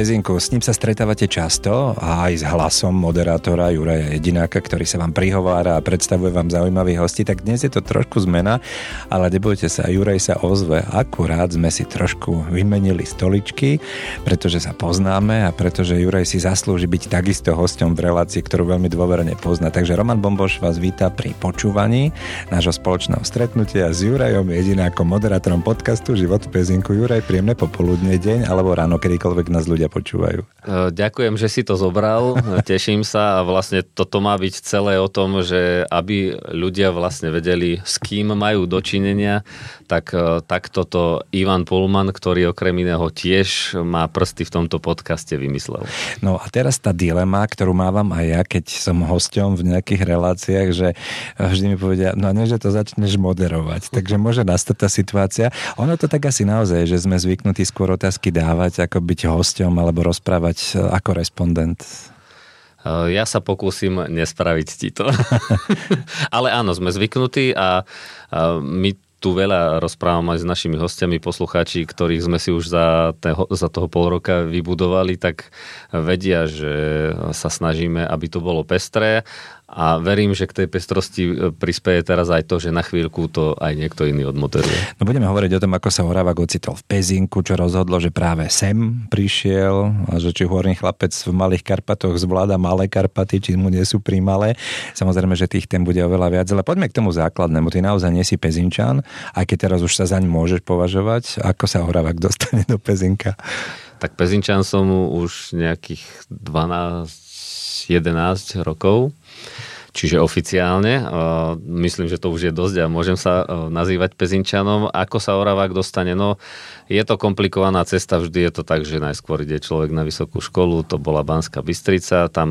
Pezinku. S ním sa stretávate často a aj s hlasom moderátora Juraja Jedináka, ktorý sa vám prihovára a predstavuje vám zaujímavých hostí. Tak dnes je to trošku zmena, ale nebojte sa, Juraj sa ozve. Akurát sme si trošku vymenili stoličky, pretože sa poznáme a pretože Juraj si zaslúži byť takisto hosťom v relácii, ktorú veľmi dôverne pozná. Takže Roman Bomboš vás víta pri počúvaní nášho spoločného stretnutia s Jurajom Jedinákom, moderátorom podcastu Život v Pezinku. Juraj, príjemné popoludne, deň alebo ráno, kedykoľvek nás ľudia počúvajú. E, ďakujem, že si to zobral, teším sa a vlastne toto má byť celé o tom, že aby ľudia vlastne vedeli, s kým majú dočinenia, tak e, takto to Ivan Pullman, ktorý okrem iného tiež má prsty v tomto podcaste vymyslel. No a teraz tá dilema, ktorú mávam aj ja, keď som hosťom v nejakých reláciách, že vždy mi povedia, no ne, že to začneš moderovať, takže môže nastať tá situácia. Ono to tak asi naozaj, že sme zvyknutí skôr otázky dávať, ako byť hosťom hosťom alebo rozprávať e, ako respondent? E, ja sa pokúsim nespraviť ti to. Ale áno, sme zvyknutí a my tu veľa rozprávam aj s našimi hostiami, poslucháči, ktorých sme si už za, teho, za toho pol roka vybudovali, tak vedia, že sa snažíme, aby to bolo pestré a verím, že k tej pestrosti e, prispieje teraz aj to, že na chvíľku to aj niekto iný odmoderuje. No budeme hovoriť o tom, ako sa Horavák ocitol v Pezinku, čo rozhodlo, že práve sem prišiel a že či horný chlapec v Malých Karpatoch zvláda Malé Karpaty, či mu nie sú prímalé. Samozrejme, že tých tém bude oveľa viac, ale poďme k tomu základnému. Ty naozaj nie si Pezinčan, aj keď teraz už sa zaň môžeš považovať. Ako sa Horavák dostane do Pezinka? Tak Pezinčan som už nejakých 12-11 rokov čiže oficiálne. Myslím, že to už je dosť a môžem sa nazývať Pezinčanom. Ako sa Oravák dostane? No, je to komplikovaná cesta, vždy je to tak, že najskôr ide človek na vysokú školu, to bola Banská Bystrica, tam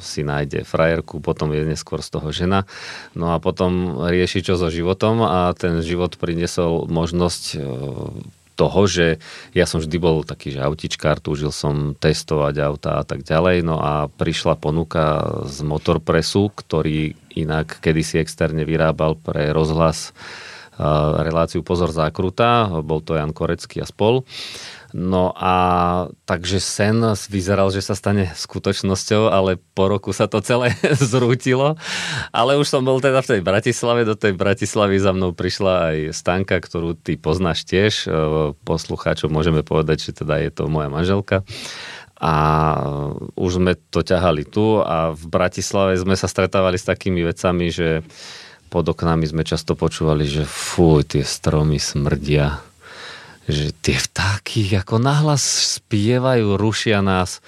si nájde frajerku, potom je neskôr z toho žena, no a potom rieši čo so životom a ten život priniesol možnosť toho, že ja som vždy bol taký, že autičkár, túžil som testovať auta a tak ďalej, no a prišla ponuka z Motorpresu, ktorý inak kedysi externe vyrábal pre rozhlas reláciu Pozor zákruta, bol to Jan Korecký a spol. No a takže sen vyzeral, že sa stane skutočnosťou, ale po roku sa to celé zrútilo. Ale už som bol teda v tej Bratislave, do tej Bratislavy za mnou prišla aj Stanka, ktorú ty poznáš tiež. E, poslucháčov môžeme povedať, že teda je to moja manželka a už sme to ťahali tu a v Bratislave sme sa stretávali s takými vecami, že pod oknami sme často počúvali, že fuj, tie stromy smrdia že tie vtáky ako nahlas spievajú, rušia nás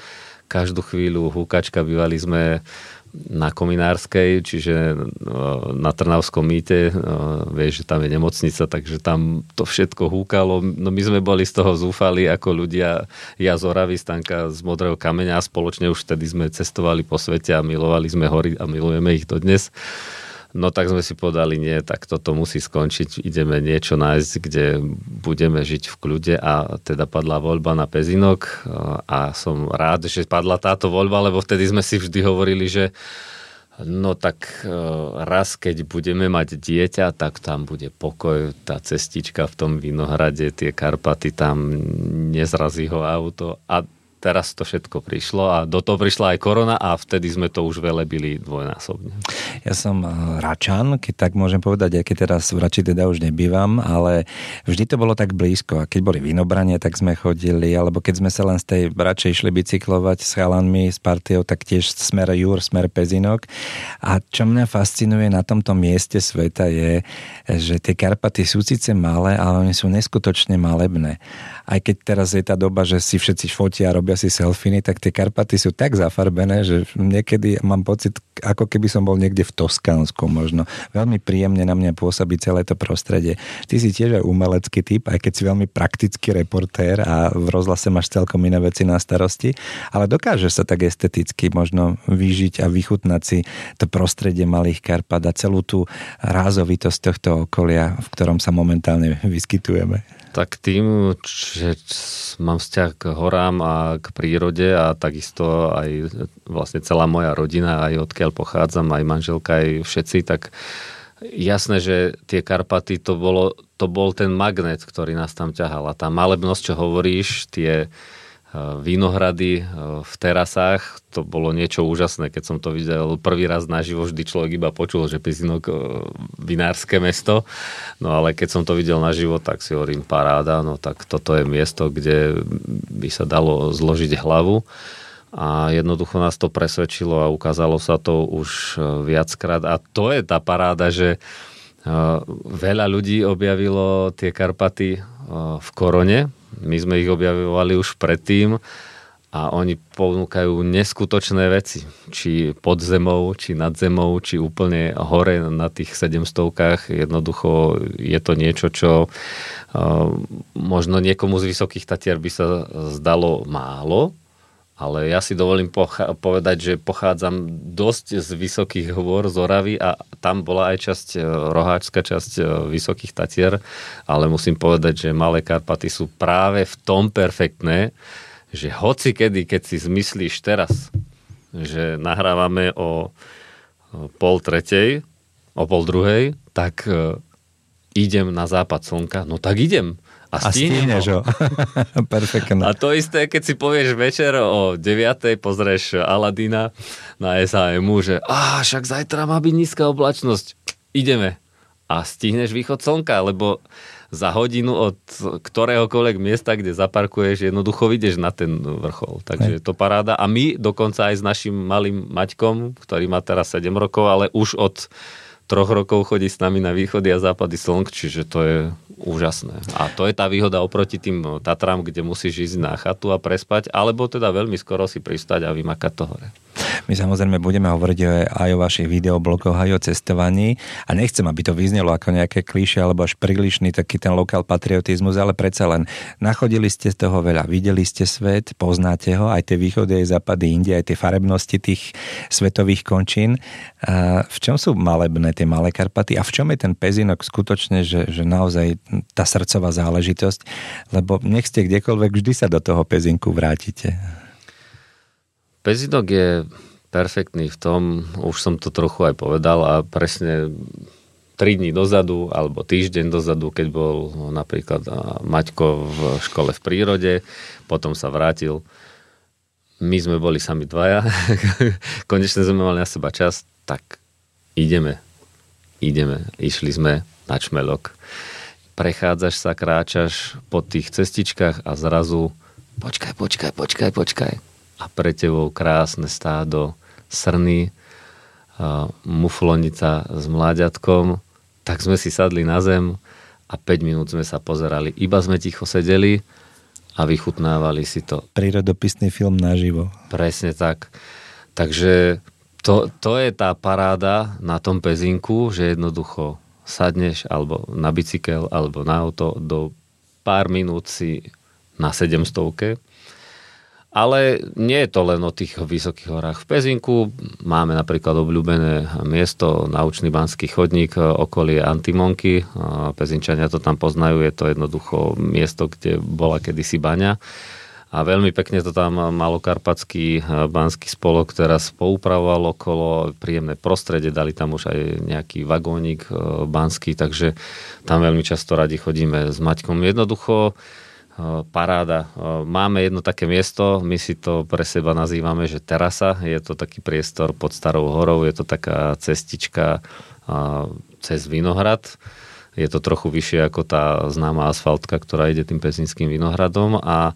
každú chvíľu. Húkačka bývali sme na Kominárskej, čiže no, na Trnavskom mýte, no, vieš, že tam je nemocnica, takže tam to všetko húkalo. No my sme boli z toho zúfali ako ľudia, ja z Oravy, Stanka z Modrého kameňa a spoločne už vtedy sme cestovali po svete a milovali sme hory a milujeme ich dodnes. dnes No tak sme si povedali, nie, tak toto musí skončiť, ideme niečo nájsť, kde budeme žiť v kľude a teda padla voľba na Pezinok a som rád, že padla táto voľba, lebo vtedy sme si vždy hovorili, že No tak e, raz, keď budeme mať dieťa, tak tam bude pokoj, tá cestička v tom Vinohrade, tie Karpaty, tam nezrazí ho auto a teraz to všetko prišlo a do toho prišla aj korona a vtedy sme to už velebili dvojnásobne. Ja som eh, Račan, keď tak môžem povedať, aj keď teraz v Rači teda už nebývam, ale vždy to bolo tak blízko a keď boli vinobranie, tak sme chodili, alebo keď sme sa len z tej Rače išli bicyklovať s chalanmi, s partiou, tak tiež smer Jur, smer Pezinok. A čo mňa fascinuje na tomto mieste sveta je, že tie Karpaty sú síce malé, ale oni sú neskutočne malebné. Aj keď teraz je tá doba, že si všetci fotia a robia si selfiny, tak tie Karpaty sú tak zafarbené, že niekedy mám pocit, ako keby som bol niekde v Toskánsku možno. Veľmi príjemne na mňa pôsobí celé to prostredie. Ty si tiež aj umelecký typ, aj keď si veľmi praktický reportér a v rozhlase máš celkom iné veci na starosti, ale dokážeš sa tak esteticky možno vyžiť a vychutnať si to prostredie Malých Karpat a celú tú rázovitosť tohto okolia, v ktorom sa momentálne vyskytujeme. Tak tým, že mám vzťah k horám a k prírode a takisto aj vlastne celá moja rodina, aj odkiaľ pochádzam, aj manželka, aj všetci, tak jasné, že tie Karpaty to, bolo, to bol ten magnet, ktorý nás tam ťahal. A tá malebnosť, čo hovoríš, tie vínohrady v terasách. To bolo niečo úžasné, keď som to videl prvý raz naživo, vždy človek iba počul, že Pezinok vinárske mesto. No ale keď som to videl naživo, tak si hovorím paráda, no tak toto je miesto, kde by sa dalo zložiť hlavu a jednoducho nás to presvedčilo a ukázalo sa to už viackrát a to je tá paráda, že veľa ľudí objavilo tie Karpaty v korone, my sme ich objavovali už predtým a oni ponúkajú neskutočné veci. Či pod zemou, či nad zemou, či úplne hore na tých 700 Jednoducho je to niečo, čo uh, možno niekomu z vysokých tatier by sa zdalo málo, ale ja si dovolím pocha- povedať, že pochádzam dosť z vysokých hôr z Oravy a tam bola aj časť, e, roháčska časť e, vysokých Tatier, ale musím povedať, že Malé Karpaty sú práve v tom perfektné, že hoci kedy, keď si zmyslíš teraz, že nahrávame o pol tretej, o pol druhej, tak e, idem na západ slnka, no tak idem. A, a stihneš ho. Perfektne. A to isté, keď si povieš večer o 9. pozrieš Aladina na SAMu, že a však zajtra má byť nízka oblačnosť. Ideme. A stihneš východ slnka, lebo za hodinu od ktoréhokoľvek miesta, kde zaparkuješ, jednoducho ideš na ten vrchol. Takže je to paráda. A my dokonca aj s našim malým Maťkom, ktorý má teraz 7 rokov, ale už od troch rokov chodí s nami na východy a západy slnk, čiže to je úžasné. A to je tá výhoda oproti tým Tatram, kde musíš ísť na chatu a prespať, alebo teda veľmi skoro si pristať a vymakať to hore. My samozrejme budeme hovoriť aj o vašich videoblogoch, aj o cestovaní a nechcem, aby to vyznelo ako nejaké klíše alebo až prílišný taký ten lokál patriotizmus, ale predsa len nachodili ste z toho veľa, videli ste svet, poznáte ho, aj tie východy, aj západy, Indie, aj tie farebnosti tých svetových končín. A v čom sú malebné tie malé Karpaty a v čom je ten pezinok skutočne, že, že naozaj tá srdcová záležitosť, lebo nech ste kdekoľvek, vždy sa do toho pezinku vrátite. Pezinok je perfektný v tom, už som to trochu aj povedal a presne 3 dní dozadu alebo týždeň dozadu, keď bol napríklad Maťko v škole v prírode, potom sa vrátil. My sme boli sami dvaja, konečne sme mali na seba čas, tak ideme, ideme. Išli sme na čmelok. Prechádzaš sa, kráčaš po tých cestičkách a zrazu počkaj, počkaj, počkaj, počkaj. A pre tebou krásne stádo srny, muflonica s mláďatkom, tak sme si sadli na zem a 5 minút sme sa pozerali. Iba sme ticho sedeli a vychutnávali si to. Prírodopisný film naživo. Presne tak. Takže to, to je tá paráda na tom pezinku, že jednoducho sadneš alebo na bicykel alebo na auto do pár minút si na 700 ale nie je to len o tých vysokých horách. V Pezinku máme napríklad obľúbené miesto, naučný banský chodník, okolie Antimonky. Pezinčania to tam poznajú, je to jednoducho miesto, kde bola kedysi baňa. A veľmi pekne to tam malokarpatský banský spolok teraz poupravoval okolo, príjemné prostredie, dali tam už aj nejaký vagónik banský, takže tam veľmi často radi chodíme s Maťkom. Jednoducho paráda. Máme jedno také miesto, my si to pre seba nazývame, že terasa. Je to taký priestor pod Starou horou, je to taká cestička cez Vinohrad. Je to trochu vyššie ako tá známa asfaltka, ktorá ide tým pezinským vinohradom a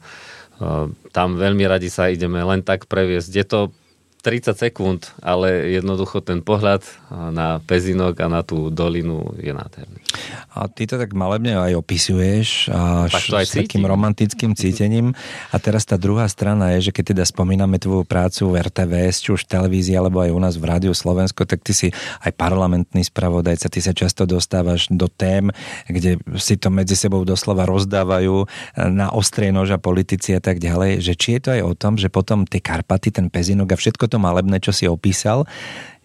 tam veľmi radi sa ideme len tak previesť. Je to 30 sekúnd, ale jednoducho ten pohľad na Pezinok a na tú dolinu je nádherný. A ty to tak malebne aj opisuješ až aj s takým romantickým cítením. A teraz tá druhá strana je, že keď teda spomíname tvoju prácu v RTVS, či už v televízii, alebo aj u nás v Rádiu Slovensko, tak ty si aj parlamentný spravodajca, ty sa často dostávaš do tém, kde si to medzi sebou doslova rozdávajú na ostrej noža politici a tak ďalej. Že či je to aj o tom, že potom tie Karpaty, ten Pezinok a všetko to malebné, čo si opísal,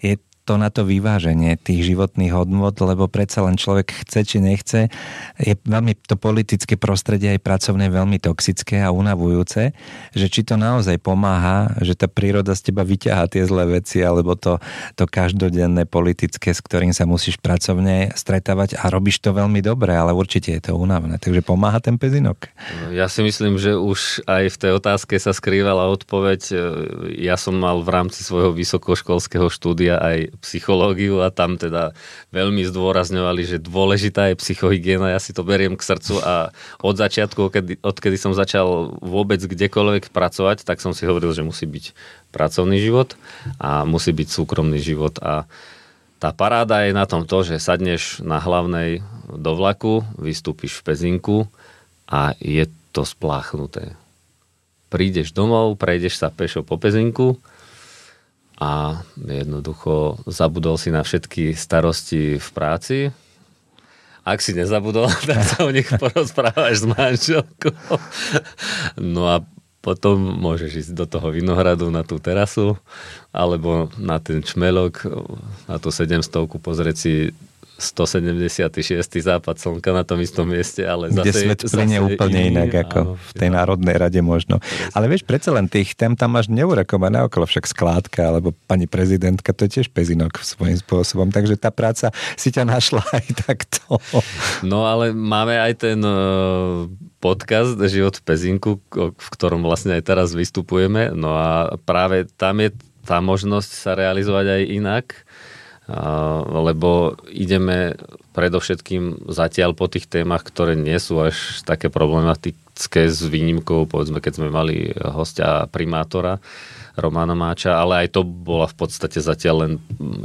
je to na to vyváženie tých životných hodnot, lebo predsa len človek chce či nechce. Je veľmi to politické prostredie aj pracovné veľmi toxické a unavujúce, že či to naozaj pomáha, že tá príroda z teba vyťahá tie zlé veci, alebo to, to každodenné politické, s ktorým sa musíš pracovne stretávať a robíš to veľmi dobre, ale určite je to únavné. Takže pomáha ten pezinok? Ja si myslím, že už aj v tej otázke sa skrývala odpoveď. Ja som mal v rámci svojho vysokoškolského štúdia aj psychológiu a tam teda veľmi zdôrazňovali, že dôležitá je psychohygiena. Ja si to beriem k srdcu a od začiatku, odkedy, odkedy som začal vôbec kdekoľvek pracovať, tak som si hovoril, že musí byť pracovný život a musí byť súkromný život a tá paráda je na tom to, že sadneš na hlavnej do vlaku, vystúpiš v pezinku a je to spláchnuté. Prídeš domov, prejdeš sa pešo po pezinku a jednoducho zabudol si na všetky starosti v práci. Ak si nezabudol, tak sa o nich porozprávaš s manželkou. No a potom môžeš ísť do toho vinohradu na tú terasu alebo na ten čmelok, na tú 700 pozrieť si 176. západ slnka na tom istom mieste, ale Kde zase... svet plyne úplne iný, inak ako áno, v tej. Národnej rade možno. Ale vieš, predsa len tých tém tam máš neurakované okolo, však skládka, alebo pani prezidentka, to je tiež pezinok svojím spôsobom, takže tá práca si ťa našla aj takto. No ale máme aj ten e, podcast Život v pezinku, v ktorom vlastne aj teraz vystupujeme, no a práve tam je tá možnosť sa realizovať aj inak lebo ideme predovšetkým zatiaľ po tých témach, ktoré nie sú až také problematické s výnimkou, povedzme, keď sme mali hostia primátora Romana Máča, ale aj to bola v podstate zatiaľ len,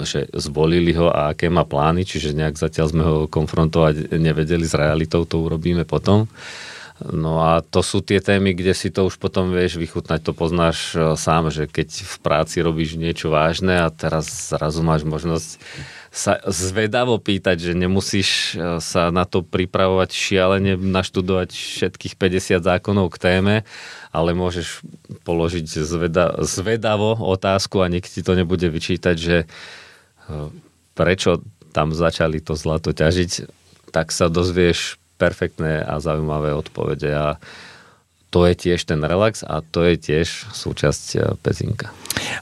že zvolili ho a aké má plány, čiže nejak zatiaľ sme ho konfrontovať nevedeli s realitou, to urobíme potom. No a to sú tie témy, kde si to už potom vieš vychutnať, to poznáš e, sám, že keď v práci robíš niečo vážne a teraz zrazu máš možnosť sa zvedavo pýtať, že nemusíš e, sa na to pripravovať šialene, naštudovať všetkých 50 zákonov k téme, ale môžeš položiť zveda, zvedavo otázku a nikto ti to nebude vyčítať, že e, prečo tam začali to zlato ťažiť, tak sa dozvieš perfektné a zaujímavé odpovede a to je tiež ten relax a to je tiež súčasť e, pezinka.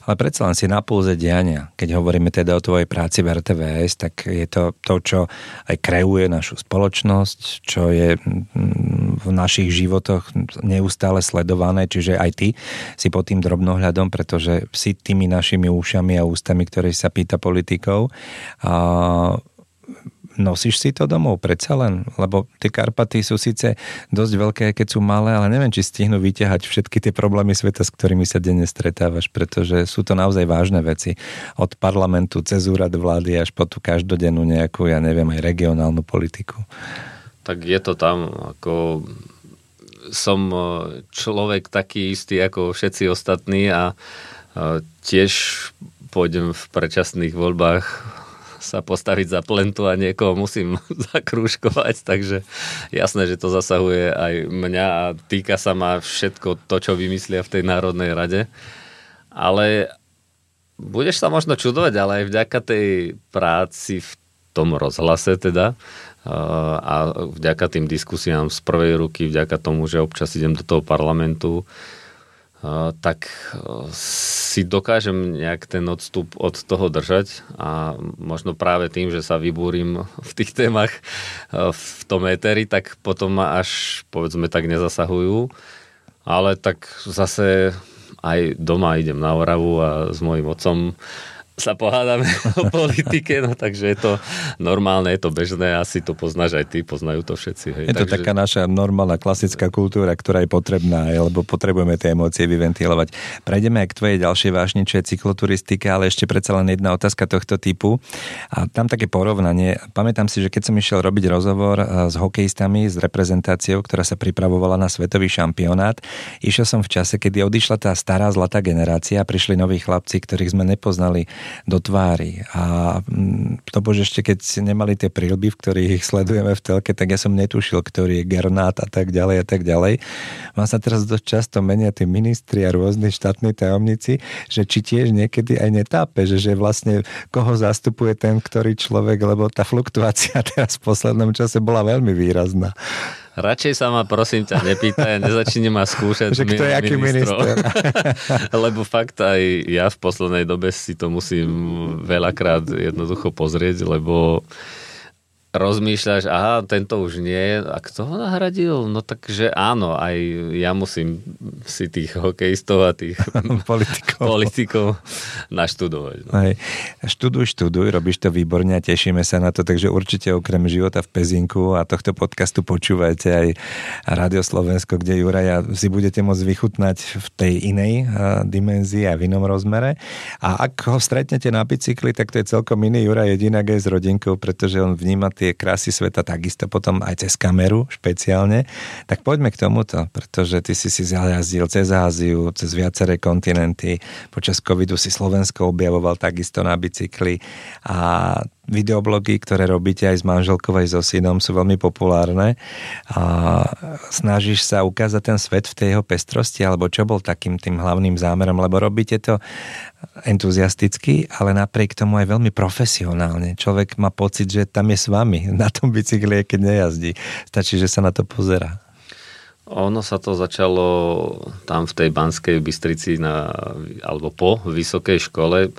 Ale predsa len si na púze diania. Keď hovoríme teda o tvojej práci v RTVS, tak je to to, čo aj kreuje našu spoločnosť, čo je v našich životoch neustále sledované, čiže aj ty si pod tým drobnohľadom, pretože si tými našimi ušami a ústami, ktoré sa pýta politikov. A nosíš si to domov predsa len? Lebo tie Karpaty sú síce dosť veľké, keď sú malé, ale neviem, či stihnú vyťahať všetky tie problémy sveta, s ktorými sa denne stretávaš, pretože sú to naozaj vážne veci. Od parlamentu cez úrad vlády až po tú každodennú nejakú, ja neviem, aj regionálnu politiku. Tak je to tam, ako som e, človek taký istý ako všetci ostatní a e, tiež pôjdem v predčasných voľbách sa postaviť za plentu a niekoho musím zakrúškovať, takže jasné, že to zasahuje aj mňa a týka sa ma všetko to, čo vymyslia v tej Národnej rade. Ale budeš sa možno čudovať, ale aj vďaka tej práci v tom rozhlase teda a vďaka tým diskusiám z prvej ruky, vďaka tomu, že občas idem do toho parlamentu, tak si dokážem nejak ten odstup od toho držať a možno práve tým, že sa vybúrim v tých témach v tom éteri, tak potom ma až povedzme tak nezasahujú. Ale tak zase aj doma idem na Oravu a s mojim otcom sa pohádame o politike, no takže je to normálne, je to bežné, asi to poznáš aj ty, poznajú to všetci. Hej. Je to takže... taká naša normálna klasická kultúra, ktorá je potrebná, lebo potrebujeme tie emócie vyventilovať. Prejdeme aj k tvojej ďalšej vášni, čo je cykloturistika, ale ešte predsa len jedna otázka tohto typu. A tam také porovnanie. Pamätám si, že keď som išiel robiť rozhovor eh, s hokejistami, s reprezentáciou, ktorá sa pripravovala na svetový šampionát, išiel som v čase, kedy odišla tá stará zlatá generácia a prišli noví chlapci, ktorých sme nepoznali do tvári. A mm, to bože ešte keď nemali tie prílby, v ktorých ich sledujeme v telke, tak ja som netušil, ktorý je Gernát a tak ďalej a tak ďalej. Vám sa teraz dosť často menia tí ministri a rôzni štátni tajomníci, že či tiež niekedy aj netápe, že, že vlastne koho zastupuje ten, ktorý človek, lebo tá fluktuácia teraz v poslednom čase bola veľmi výrazná. Radšej sa ma prosím ťa nepýtaj, nezačni ma skúšať. Že kto je aký minister. Lebo fakt aj ja v poslednej dobe si to musím veľakrát jednoducho pozrieť, lebo rozmýšľaš, aha, tento už nie, a kto ho nahradil? No takže áno, aj ja musím si tých hokejistov a tých politikov, politikov naštudovať. No. Hej. Študuj, študuj, robíš to výborne a tešíme sa na to, takže určite okrem života v Pezinku a tohto podcastu počúvajte aj Radio Slovensko, kde Juraja si budete môcť vychutnať v tej inej dimenzii a v inom rozmere. A ak ho stretnete na bicykli, tak to je celkom iný Jura jedinak aj s rodinkou, pretože on vníma tie krásy sveta takisto potom aj cez kameru špeciálne. Tak poďme k tomuto, pretože ty si si zajazdil cez Áziu, cez viaceré kontinenty. Počas covidu si Slovensko objavoval takisto na bicykli a videoblogy, ktoré robíte aj s manželkou, aj so synom, sú veľmi populárne. A snažíš sa ukázať ten svet v tej jeho pestrosti, alebo čo bol takým tým hlavným zámerom, lebo robíte to entuziasticky, ale napriek tomu aj veľmi profesionálne. Človek má pocit, že tam je s vami na tom bicykli, keď nejazdí. Stačí, že sa na to pozera. Ono sa to začalo tam v tej Banskej Bystrici na, alebo po vysokej škole.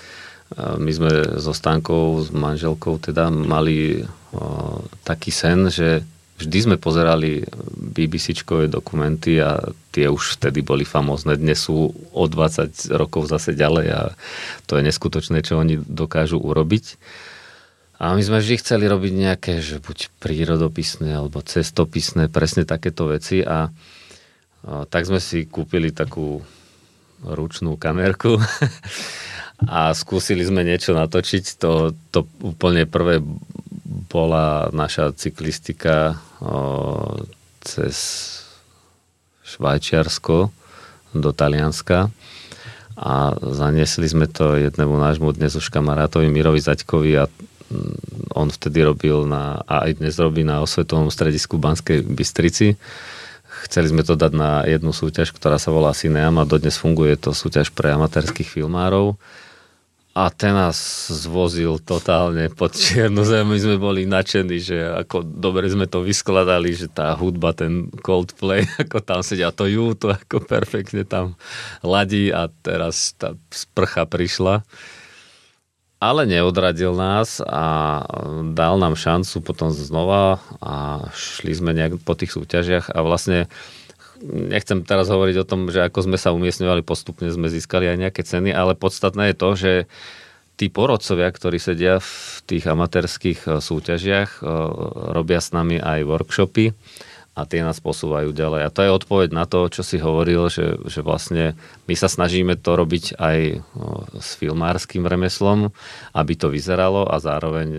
My sme so Stankou, s manželkou teda mali o, taký sen, že vždy sme pozerali BBC-čkové dokumenty a tie už vtedy boli famózne. Dnes sú o 20 rokov zase ďalej a to je neskutočné, čo oni dokážu urobiť. A my sme vždy chceli robiť nejaké, že buď prírodopisné alebo cestopisné, presne takéto veci a, a tak sme si kúpili takú ručnú kamerku a skúsili sme niečo natočiť. To, to úplne prvé bola naša cyklistika o, cez Švajčiarsko do Talianska a zaniesli sme to jednému nášmu dnes už kamarátovi Mirovi Zaďkovi a mm, on vtedy robil na, a aj dnes robí na osvetovom stredisku Banskej Bystrici. Chceli sme to dať na jednu súťaž, ktorá sa volá Cineam a dodnes funguje to súťaž pre amatérských filmárov a ten nás zvozil totálne pod čiernu zem. My sme boli nadšení, že ako dobre sme to vyskladali, že tá hudba, ten Coldplay, ako tam sedia, to ju, to ako perfektne tam ladí a teraz tá sprcha prišla. Ale neodradil nás a dal nám šancu potom znova a šli sme nejak po tých súťažiach a vlastne nechcem teraz hovoriť o tom, že ako sme sa umiestňovali postupne, sme získali aj nejaké ceny, ale podstatné je to, že tí porodcovia, ktorí sedia v tých amatérských e, súťažiach, e, robia s nami aj workshopy a tie nás posúvajú ďalej. A to je odpoveď na to, čo si hovoril, že, že vlastne my sa snažíme to robiť aj e, s filmárským remeslom, aby to vyzeralo a zároveň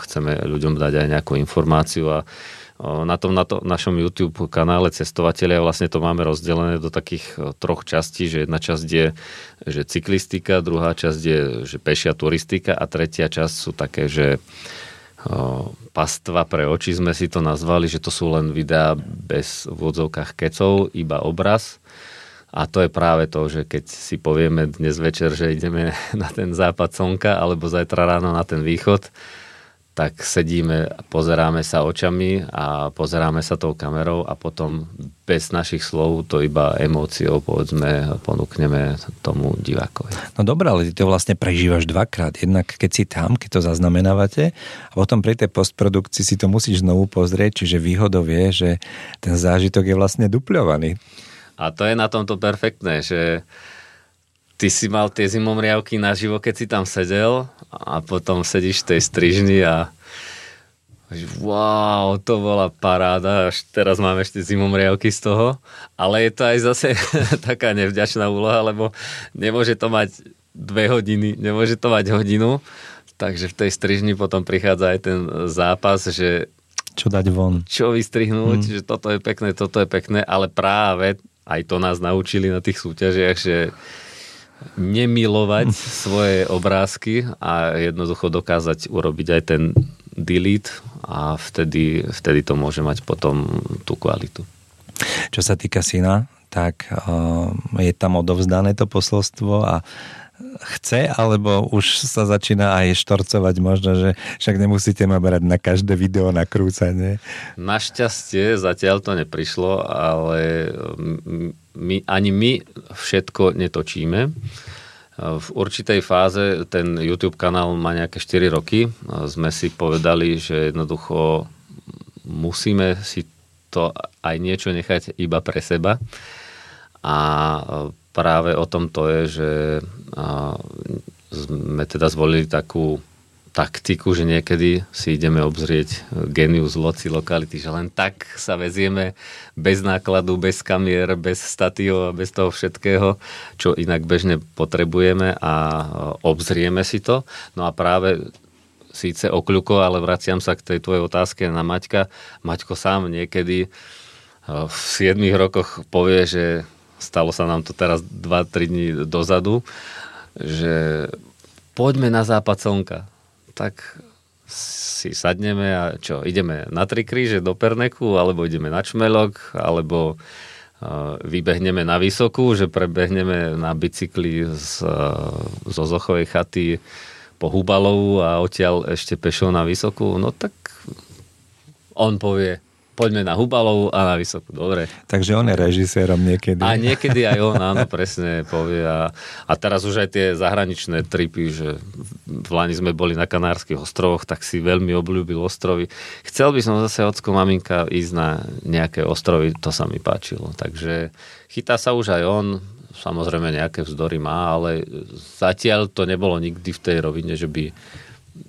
chceme ľuďom dať aj nejakú informáciu a na tom na to, našom YouTube kanále Cestovateľia vlastne to máme rozdelené do takých troch častí, že jedna časť je že cyklistika, druhá časť je že pešia turistika a tretia časť sú také, že pastva pre oči sme si to nazvali, že to sú len videá bez v odzovkách kecov, iba obraz. A to je práve to, že keď si povieme dnes večer, že ideme na ten západ slnka alebo zajtra ráno na ten východ, tak sedíme, pozeráme sa očami a pozeráme sa tou kamerou a potom bez našich slov to iba emóciou povedzme ponúkneme tomu divákovi. No dobré, ale ty to vlastne prežívaš dvakrát. Jednak keď si tam, keď to zaznamenávate a potom pri tej postprodukcii si to musíš znovu pozrieť, čiže výhodou je, že ten zážitok je vlastne dupľovaný. A to je na tomto perfektné, že ty si mal tie zimomriavky naživo, keď si tam sedel a potom sedíš v tej strižni a wow, to bola paráda, až teraz máme ešte zimomriavky z toho, ale je to aj zase taká nevďačná úloha, lebo nemôže to mať dve hodiny, nemôže to mať hodinu, takže v tej strižni potom prichádza aj ten zápas, že čo dať von. Čo vystrihnúť, mm. že toto je pekné, toto je pekné, ale práve aj to nás naučili na tých súťažiach, že nemilovať svoje obrázky a jednoducho dokázať urobiť aj ten delete a vtedy, vtedy to môže mať potom tú kvalitu. Čo sa týka syna, tak uh, je tam odovzdané to posolstvo a chce, alebo už sa začína aj štorcovať možno, že však nemusíte ma brať na každé video na krúcanie. Našťastie zatiaľ to neprišlo, ale my, ani my všetko netočíme. V určitej fáze ten YouTube kanál má nejaké 4 roky. Sme si povedali, že jednoducho musíme si to aj niečo nechať iba pre seba. A práve o tom to je, že sme teda zvolili takú taktiku, že niekedy si ideme obzrieť genius loci lokality, že len tak sa vezieme bez nákladu, bez kamier, bez statio a bez toho všetkého, čo inak bežne potrebujeme a obzrieme si to. No a práve síce okľuko, ale vraciam sa k tej tvojej otázke na Maťka. Maťko sám niekedy v 7 rokoch povie, že stalo sa nám to teraz 2-3 dní dozadu, že poďme na západ slnka. Tak si sadneme a čo, ideme na tri kríže do Perneku, alebo ideme na Čmelok, alebo uh, vybehneme na Vysokú, že prebehneme na bicykli z, uh, zo Zochovej chaty po Hubalovu a odtiaľ ešte pešou na Vysokú, no tak on povie, poďme na Hubalov a na Vysokú. Dobre. Takže on je režisérom niekedy. A niekedy aj on, áno, presne povie. A, a teraz už aj tie zahraničné tripy, že v Lani sme boli na Kanárskych ostrovoch, tak si veľmi obľúbil ostrovy. Chcel by som zase ocko maminka ísť na nejaké ostrovy, to sa mi páčilo. Takže chytá sa už aj on, samozrejme nejaké vzdory má, ale zatiaľ to nebolo nikdy v tej rovine, že by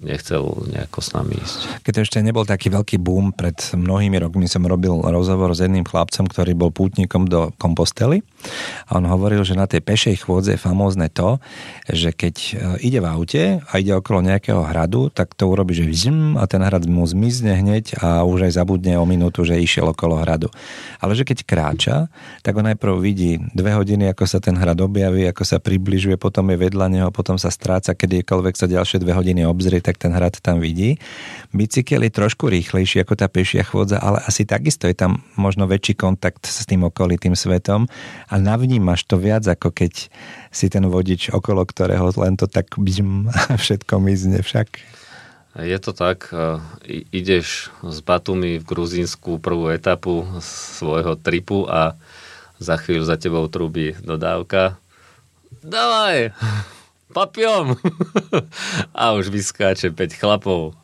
nechcel nejako s nami ísť. Keď ešte nebol taký veľký boom, pred mnohými rokmi som robil rozhovor s jedným chlapcom, ktorý bol pútnikom do Kompostely a on hovoril, že na tej pešej chôdze je famózne to, že keď e, ide v aute a ide okolo nejakého hradu, tak to urobí, že vzm a ten hrad mu zmizne hneď a už aj zabudne o minútu, že išiel okolo hradu. Ale že keď kráča, tak on najprv vidí dve hodiny, ako sa ten hrad objaví, ako sa približuje, potom je vedľa neho, potom sa stráca, kedykoľvek sa ďalšie dve hodiny obzrie tak ten hrad tam vidí. Bicykel je trošku rýchlejší ako tá pešia chôdza, ale asi takisto je tam možno väčší kontakt s tým okolitým svetom a navnímaš to viac, ako keď si ten vodič, okolo ktorého len to tak bžm, všetko mizne však. Je to tak, e, ideš z Batumi v Gruzínsku prvú etapu svojho tripu a za chvíľu za tebou trúbi dodávka. Dávaj! papiom. a už vyskáče 5 chlapov,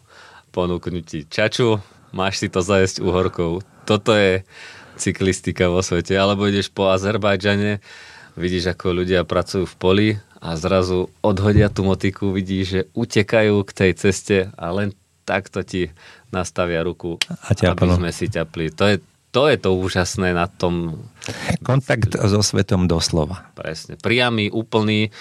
ponúknu ti čaču, máš si to zajesť uhorkou. Toto je cyklistika vo svete. Alebo ideš po Azerbajdžane, vidíš, ako ľudia pracujú v poli a zrazu odhodia tú motiku, vidíš, že utekajú k tej ceste a len takto ti nastavia ruku, a aby sme si ťapli. To je, to je to úžasné na tom. Kontakt so svetom doslova. Presne. Priamy, úplný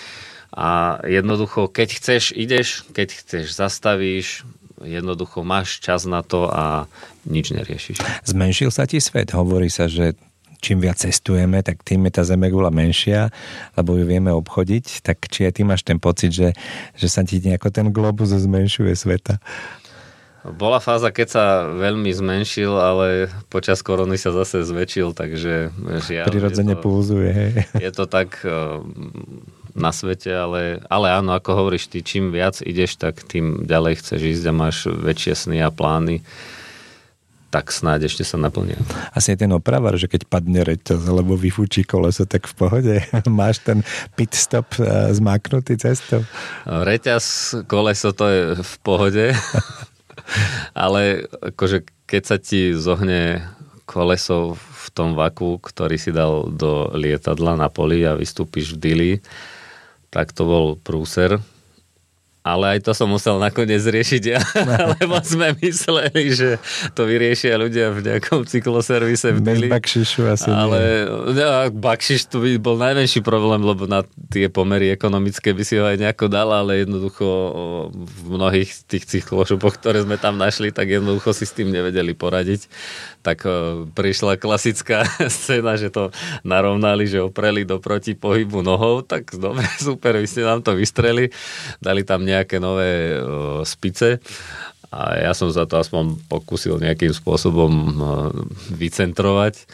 a jednoducho, keď chceš, ideš, keď chceš, zastavíš, jednoducho máš čas na to a nič neriešiš. Zmenšil sa ti svet? Hovorí sa, že čím viac cestujeme, tak tým je tá zemegula menšia, lebo ju vieme obchodiť. Tak či aj ty máš ten pocit, že, že sa ti nejako ten globus zmenšuje sveta? Bola fáza, keď sa veľmi zmenšil, ale počas korony sa zase zväčšil, takže žiaľ. Prirodzene púzuje, hej. Je to tak na svete, ale, ale áno, ako hovoríš, ty čím viac ideš, tak tým ďalej chceš ísť a máš väčšie sny a plány tak snáď ešte sa naplnia. Asi je ten opravar, že keď padne reťaz alebo vyfúči koleso, tak v pohode. Máš ten pit stop uh, zmáknutý cestou? Reťaz, koleso to je v pohode, ale akože keď sa ti zohne koleso v tom vaku, ktorý si dal do lietadla na poli a vystúpiš v dili, tak to bol prúser. ale aj to som musel nakoniec riešiť ja, lebo sme mysleli, že to vyriešia ľudia v nejakom cykloservise v Bez bakšišu asi Ale ja, bakšiš to by bol najmenší problém, lebo na tie pomery ekonomické by si ho aj nejako dal, ale jednoducho v mnohých tých cyklošopoch, ktoré sme tam našli, tak jednoducho si s tým nevedeli poradiť. Tak prišla klasická scéna, že to narovnali, že opreli do proti pohybu nohou, tak dobre, super, vy ste nám to vystreli, dali tam nejaké nové uh, spice. A ja som za to aspoň pokúsil nejakým spôsobom uh, vycentrovať.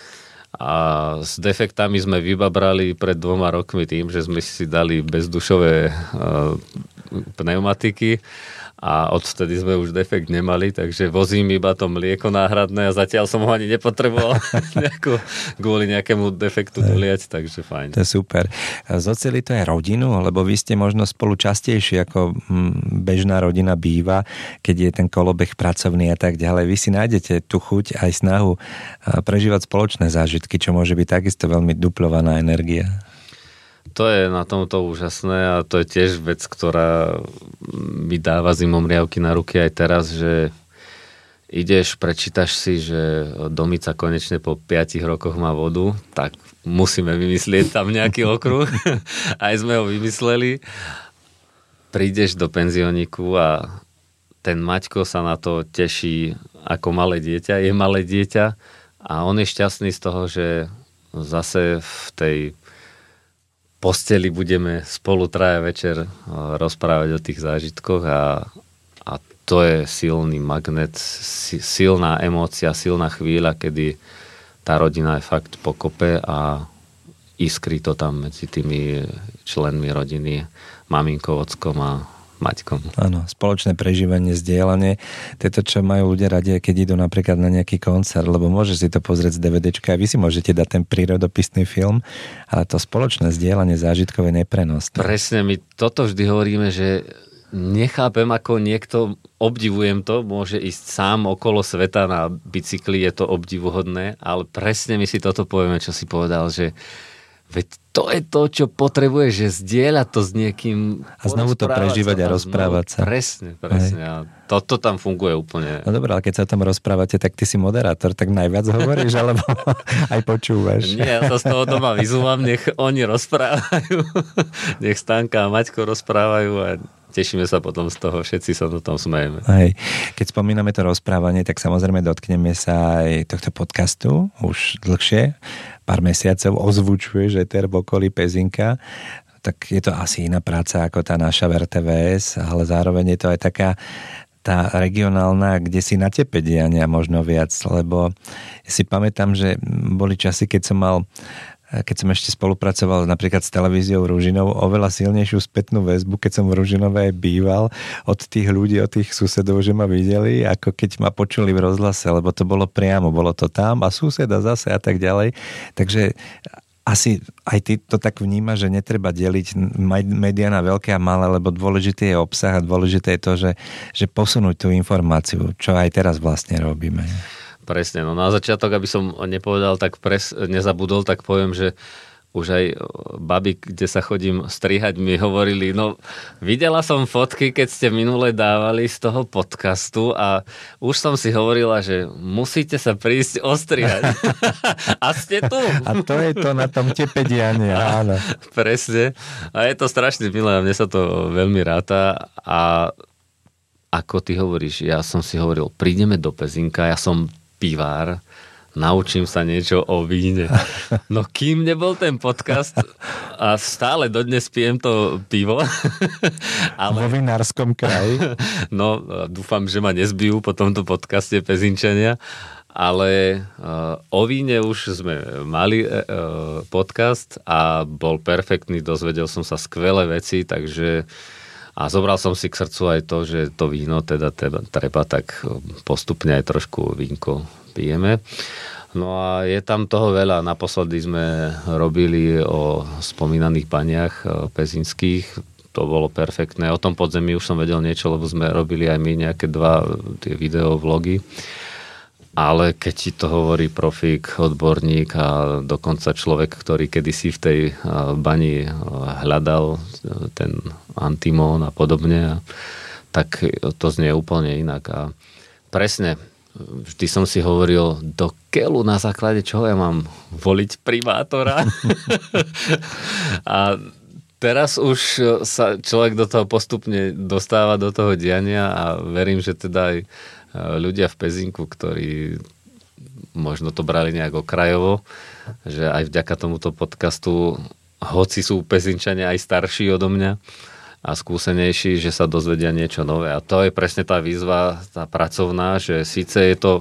A s defektami sme vybabrali pred dvoma rokmi tým, že sme si dali bezdušové pneumatiky a odvtedy sme už defekt nemali, takže vozím iba to mlieko náhradné a zatiaľ som ho ani nepotreboval nejako, kvôli nejakému defektu doliať, takže fajn. To je super. Zoceli to aj rodinu, lebo vy ste možno spolu častejšie ako mm, bežná rodina býva, keď je ten kolobeh pracovný a tak ďalej. Vy si nájdete tú chuť aj snahu prežívať spoločné zážitky, čo môže byť takisto veľmi duplovaná energia to je na tomto úžasné a to je tiež vec, ktorá mi dáva zimomriavky na ruky aj teraz, že ideš, prečítaš si, že Domica konečne po 5 rokoch má vodu, tak musíme vymyslieť tam nejaký okruh. aj sme ho vymysleli. Prídeš do penzioniku a ten Maťko sa na to teší ako malé dieťa, je malé dieťa a on je šťastný z toho, že zase v tej posteli budeme spolu traja večer eh, rozprávať o tých zážitkoch a, a to je silný magnet, silná emócia, silná chvíľa, kedy tá rodina je fakt pokope a iskrí to tam medzi tými členmi rodiny, maminkou, ockom a Maťkom. Áno, spoločné prežívanie, zdieľanie. To je to, čo majú ľudia radi, keď idú napríklad na nejaký koncert, lebo môže si to pozrieť z DVDčka a vy si môžete dať ten prírodopisný film, ale to spoločné zdieľanie zážitkové neprenosné. Presne, my toto vždy hovoríme, že nechápem, ako niekto, obdivujem to, môže ísť sám okolo sveta na bicykli, je to obdivuhodné, ale presne my si toto povieme, čo si povedal, že Veď to je to, čo potrebuje, že zdieľa to s niekým. A znovu to prežívať a rozprávať sa. Presne, presne. A toto tam funguje úplne. No dobré, ale keď sa o tom rozprávate, tak ty si moderátor, tak najviac hovoríš, alebo aj počúvaš. Nie, ja to z toho doma vyzúvam, nech oni rozprávajú. nech Stanka a Maťko rozprávajú a tešíme sa potom z toho, všetci sa do tom smejeme. Hej. Keď spomíname to rozprávanie, tak samozrejme dotkneme sa aj tohto podcastu už dlhšie pár mesiacov ozvučuje, že ter v okolí Pezinka, tak je to asi iná práca ako tá naša v RTVS, ale zároveň je to aj taká tá regionálna, kde si na tepe diania možno viac, lebo si pamätám, že boli časy, keď som mal keď som ešte spolupracoval napríklad s televíziou Ružinov, oveľa silnejšiu spätnú väzbu, keď som v Ružinové býval od tých ľudí, od tých susedov, že ma videli, ako keď ma počuli v rozhlase, lebo to bolo priamo, bolo to tam a suseda zase a tak ďalej. Takže asi aj ty to tak vníma, že netreba deliť médiá na veľké a malé, lebo dôležitý je obsah a dôležité je to, že, že posunúť tú informáciu, čo aj teraz vlastne robíme. Presne, no na začiatok, aby som nepovedal, tak pres, nezabudol, tak poviem, že už aj baby, kde sa chodím strihať, mi hovorili, no videla som fotky, keď ste minule dávali z toho podcastu a už som si hovorila, že musíte sa prísť ostrihať. a ste tu. A to je to na tom tepediane, áno. Presne. A je to strašne milé mne sa to veľmi ráta a ako ty hovoríš, ja som si hovoril, prídeme do Pezinka, ja som pivár, naučím sa niečo o víne. No kým nebol ten podcast a stále dodnes pijem to pivo. Ale, Vo vinárskom kraji. No, dúfam, že ma nezbijú po tomto podcaste Pezinčania. Ale uh, o víne už sme mali uh, podcast a bol perfektný, dozvedel som sa skvelé veci, takže a zobral som si k srdcu aj to, že to víno teda treba, tak postupne aj trošku vínko pijeme. No a je tam toho veľa. Naposledy sme robili o spomínaných baniach e, pezinských. To bolo perfektné. O tom podzemí už som vedel niečo, lebo sme robili aj my nejaké dva tie videovlogy. Ale keď ti to hovorí profík, odborník a dokonca človek, ktorý kedysi v tej bani hľadal ten antimón a podobne, tak to znie úplne inak. A presne, vždy som si hovoril, do keľu na základe čoho ja mám voliť primátora. a teraz už sa človek do toho postupne dostáva do toho diania a verím, že teda aj ľudia v Pezinku, ktorí možno to brali nejak okrajovo, že aj vďaka tomuto podcastu, hoci sú Pezinčania aj starší odo mňa a skúsenejší, že sa dozvedia niečo nové. A to je presne tá výzva, tá pracovná, že síce je to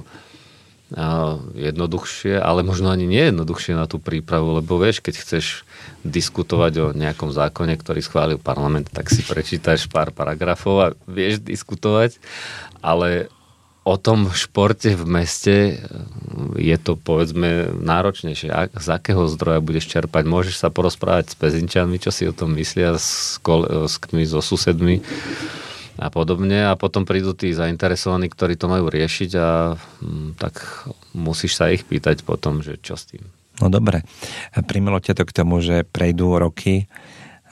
jednoduchšie, ale možno ani nie jednoduchšie na tú prípravu, lebo vieš, keď chceš diskutovať o nejakom zákone, ktorý schválil parlament, tak si prečítaš pár paragrafov a vieš diskutovať, ale o tom športe v meste je to povedzme náročnejšie. Z akého zdroja budeš čerpať? Môžeš sa porozprávať s pezinčanmi, čo si o tom myslia, s, kol- s kmi, so susedmi a podobne a potom prídu tí zainteresovaní, ktorí to majú riešiť a m, mm, tak musíš sa ich pýtať potom, že čo s tým. No dobre. Primelo ťa to k tomu, že prejdú roky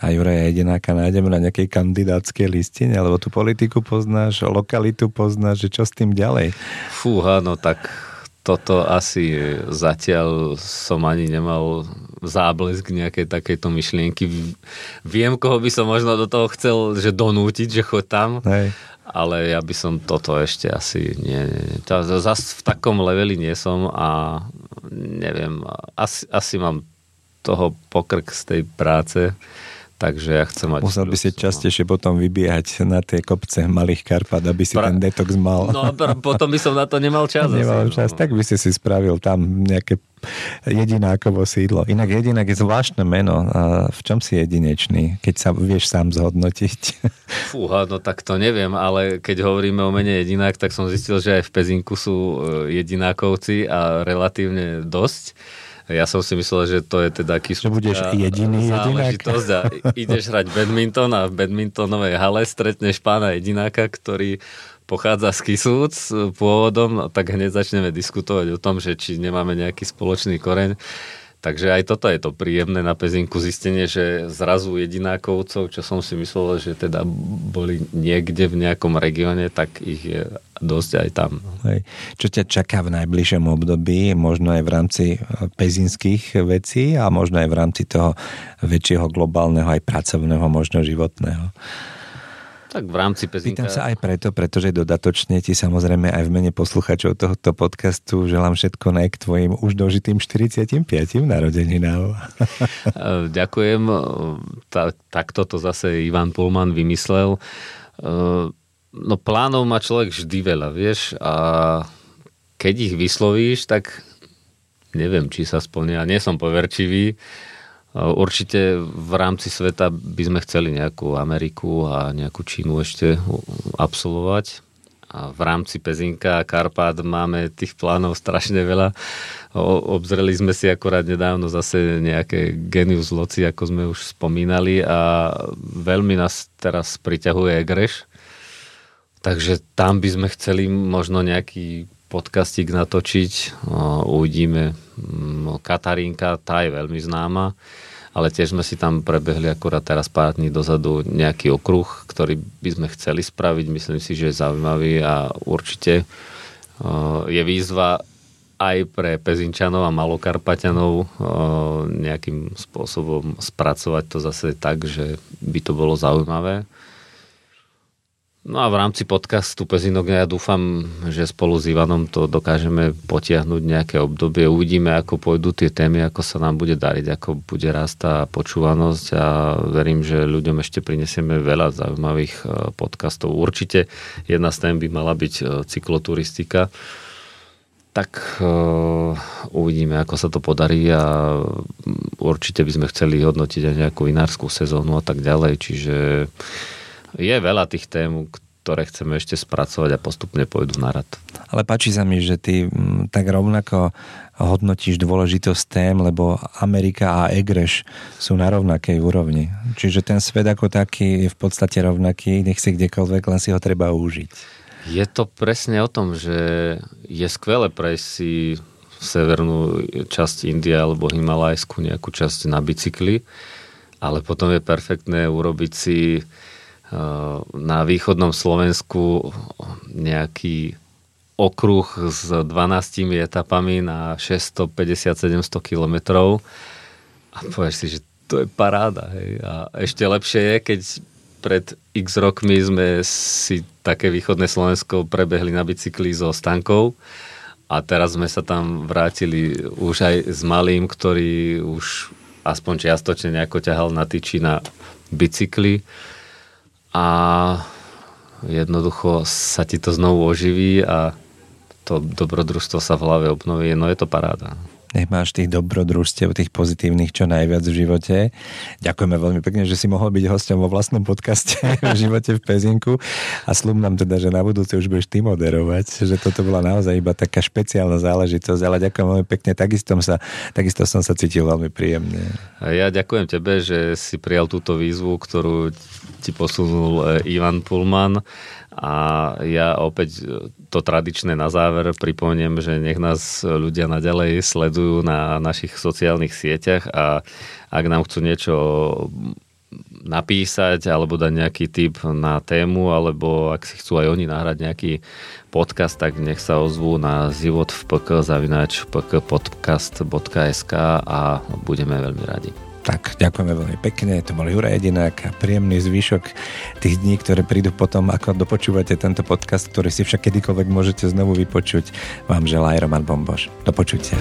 a Juraja Jedináka nájdeme na nejakej kandidátskej listine, alebo tú politiku poznáš, lokalitu poznáš, že čo s tým ďalej? Fúha, no tak toto asi zatiaľ som ani nemal záblesk nejakej takejto myšlienky. Viem, koho by som možno do toho chcel, že donútiť, že chod tam, Hej. ale ja by som toto ešte asi nie, nie, nie. Zas v takom leveli nie som a neviem, asi, asi mám toho pokrk z tej práce, Takže ja chcem mať... Musel by si no. častejšie potom vybiehať na tie kopce malých Karpat, aby si pra... ten detox mal. No potom by som na to nemal čas. Nemal asi, čas, no. tak by si si spravil tam nejaké jedinákovo sídlo. Inak jedinák je zvláštne meno. A v čom si jedinečný, keď sa vieš sám zhodnotiť? Fúha, no tak to neviem, ale keď hovoríme o mene jedinák, tak som zistil, že aj v Pezinku sú e, jedinákovci a relatívne dosť. Ja som si myslel, že to je teda Že budeš jediný jedinák. A ideš hrať badminton a v badmintonovej hale stretneš pána jedináka, ktorý pochádza z Kisúc pôvodom, tak hneď začneme diskutovať o tom, že či nemáme nejaký spoločný koreň. Takže aj toto je to príjemné na Pezinku zistenie, že zrazu jedinákovcov, čo som si myslel, že teda boli niekde v nejakom regióne, tak ich je dosť aj tam. Hej. Čo ťa čaká v najbližšom období, možno aj v rámci e, pezinských vecí a možno aj v rámci toho väčšieho globálneho aj pracovného, možno životného? Tak v rámci pezinka... Pýtam sa aj preto, pretože dodatočne ti samozrejme aj v mene posluchačov tohoto podcastu želám všetko naj k tvojim už dožitým 45. narodeninám. Ďakujem. Ta, takto to zase Ivan Pulman vymyslel. No plánov má človek vždy veľa, vieš, a keď ich vyslovíš, tak neviem, či sa splnia. Nie som poverčivý, Určite v rámci sveta by sme chceli nejakú Ameriku a nejakú Čínu ešte absolvovať. A v rámci Pezinka a Karpát máme tých plánov strašne veľa. Obzreli sme si akorát nedávno zase nejaké genius loci, ako sme už spomínali a veľmi nás teraz priťahuje Egreš. Takže tam by sme chceli možno nejaký podcastik natočiť. Uvidíme. Katarínka, tá je veľmi známa ale tiež sme si tam prebehli akurát teraz pár dní dozadu nejaký okruh, ktorý by sme chceli spraviť. Myslím si, že je zaujímavý a určite je výzva aj pre Pezinčanov a Malokarpaťanov nejakým spôsobom spracovať to zase tak, že by to bolo zaujímavé. No a v rámci podcastu Pezinok ja dúfam, že spolu s Ivanom to dokážeme potiahnuť nejaké obdobie. Uvidíme, ako pôjdu tie témy, ako sa nám bude dariť, ako bude rast tá počúvanosť a verím, že ľuďom ešte prinesieme veľa zaujímavých e, podcastov. Určite jedna z tém by mala byť e, cykloturistika. Tak uh, uvidíme, ako sa to podarí a určite by sme chceli hodnotiť aj nejakú inárskú sezónu a tak ďalej, čiže je veľa tých tém, ktoré chceme ešte spracovať a postupne pôjdu na rad. Ale páči sa mi, že ty mm, tak rovnako hodnotíš dôležitosť tém, lebo Amerika a Egreš sú na rovnakej úrovni. Čiže ten svet ako taký je v podstate rovnaký, nech si kdekoľvek, len si ho treba užiť. Je to presne o tom, že je skvelé prejsť si severnú časť Indie alebo Himalajskú nejakú časť na bicykli, ale potom je perfektné urobiť si na východnom Slovensku nejaký okruh s 12 etapami na 650-700 kilometrov a povieš si, že to je paráda. Hej. A ešte lepšie je, keď pred x rokmi sme si také východné Slovensko prebehli na bicykli so Stankou a teraz sme sa tam vrátili už aj s malým, ktorý už aspoň čiastočne nejako ťahal na tyči na bicykli a jednoducho sa ti to znovu oživí a to dobrodružstvo sa v hlave obnoví, no je to paráda. Nech máš tých dobrodružstiev, tých pozitívnych čo najviac v živote. Ďakujeme veľmi pekne, že si mohol byť hostom vo vlastnom podcaste v živote v Pezinku a slúb nám teda, že na budúce už budeš ty moderovať, že toto bola naozaj iba taká špeciálna záležitosť, ale ďakujem veľmi pekne, takisto, sa, takisto som sa cítil veľmi príjemne. A ja ďakujem tebe, že si prijal túto výzvu, ktorú ti posunul e, Ivan Pulman a ja opäť to tradičné na záver pripomeniem, že nech nás ľudia naďalej sledujú na našich sociálnych sieťach a ak nám chcú niečo napísať alebo dať nejaký tip na tému, alebo ak si chcú aj oni nahrať nejaký podcast, tak nech sa ozvú na zivot v pk zavinač pkpodcast.sk a budeme veľmi radi. Tak, ďakujeme veľmi pekne, to bol Juraj Jedinák a príjemný zvyšok tých dní, ktoré prídu potom, ako dopočúvate tento podcast, ktorý si však kedykoľvek môžete znovu vypočuť. Vám želá Roman Bomboš. Do počutia.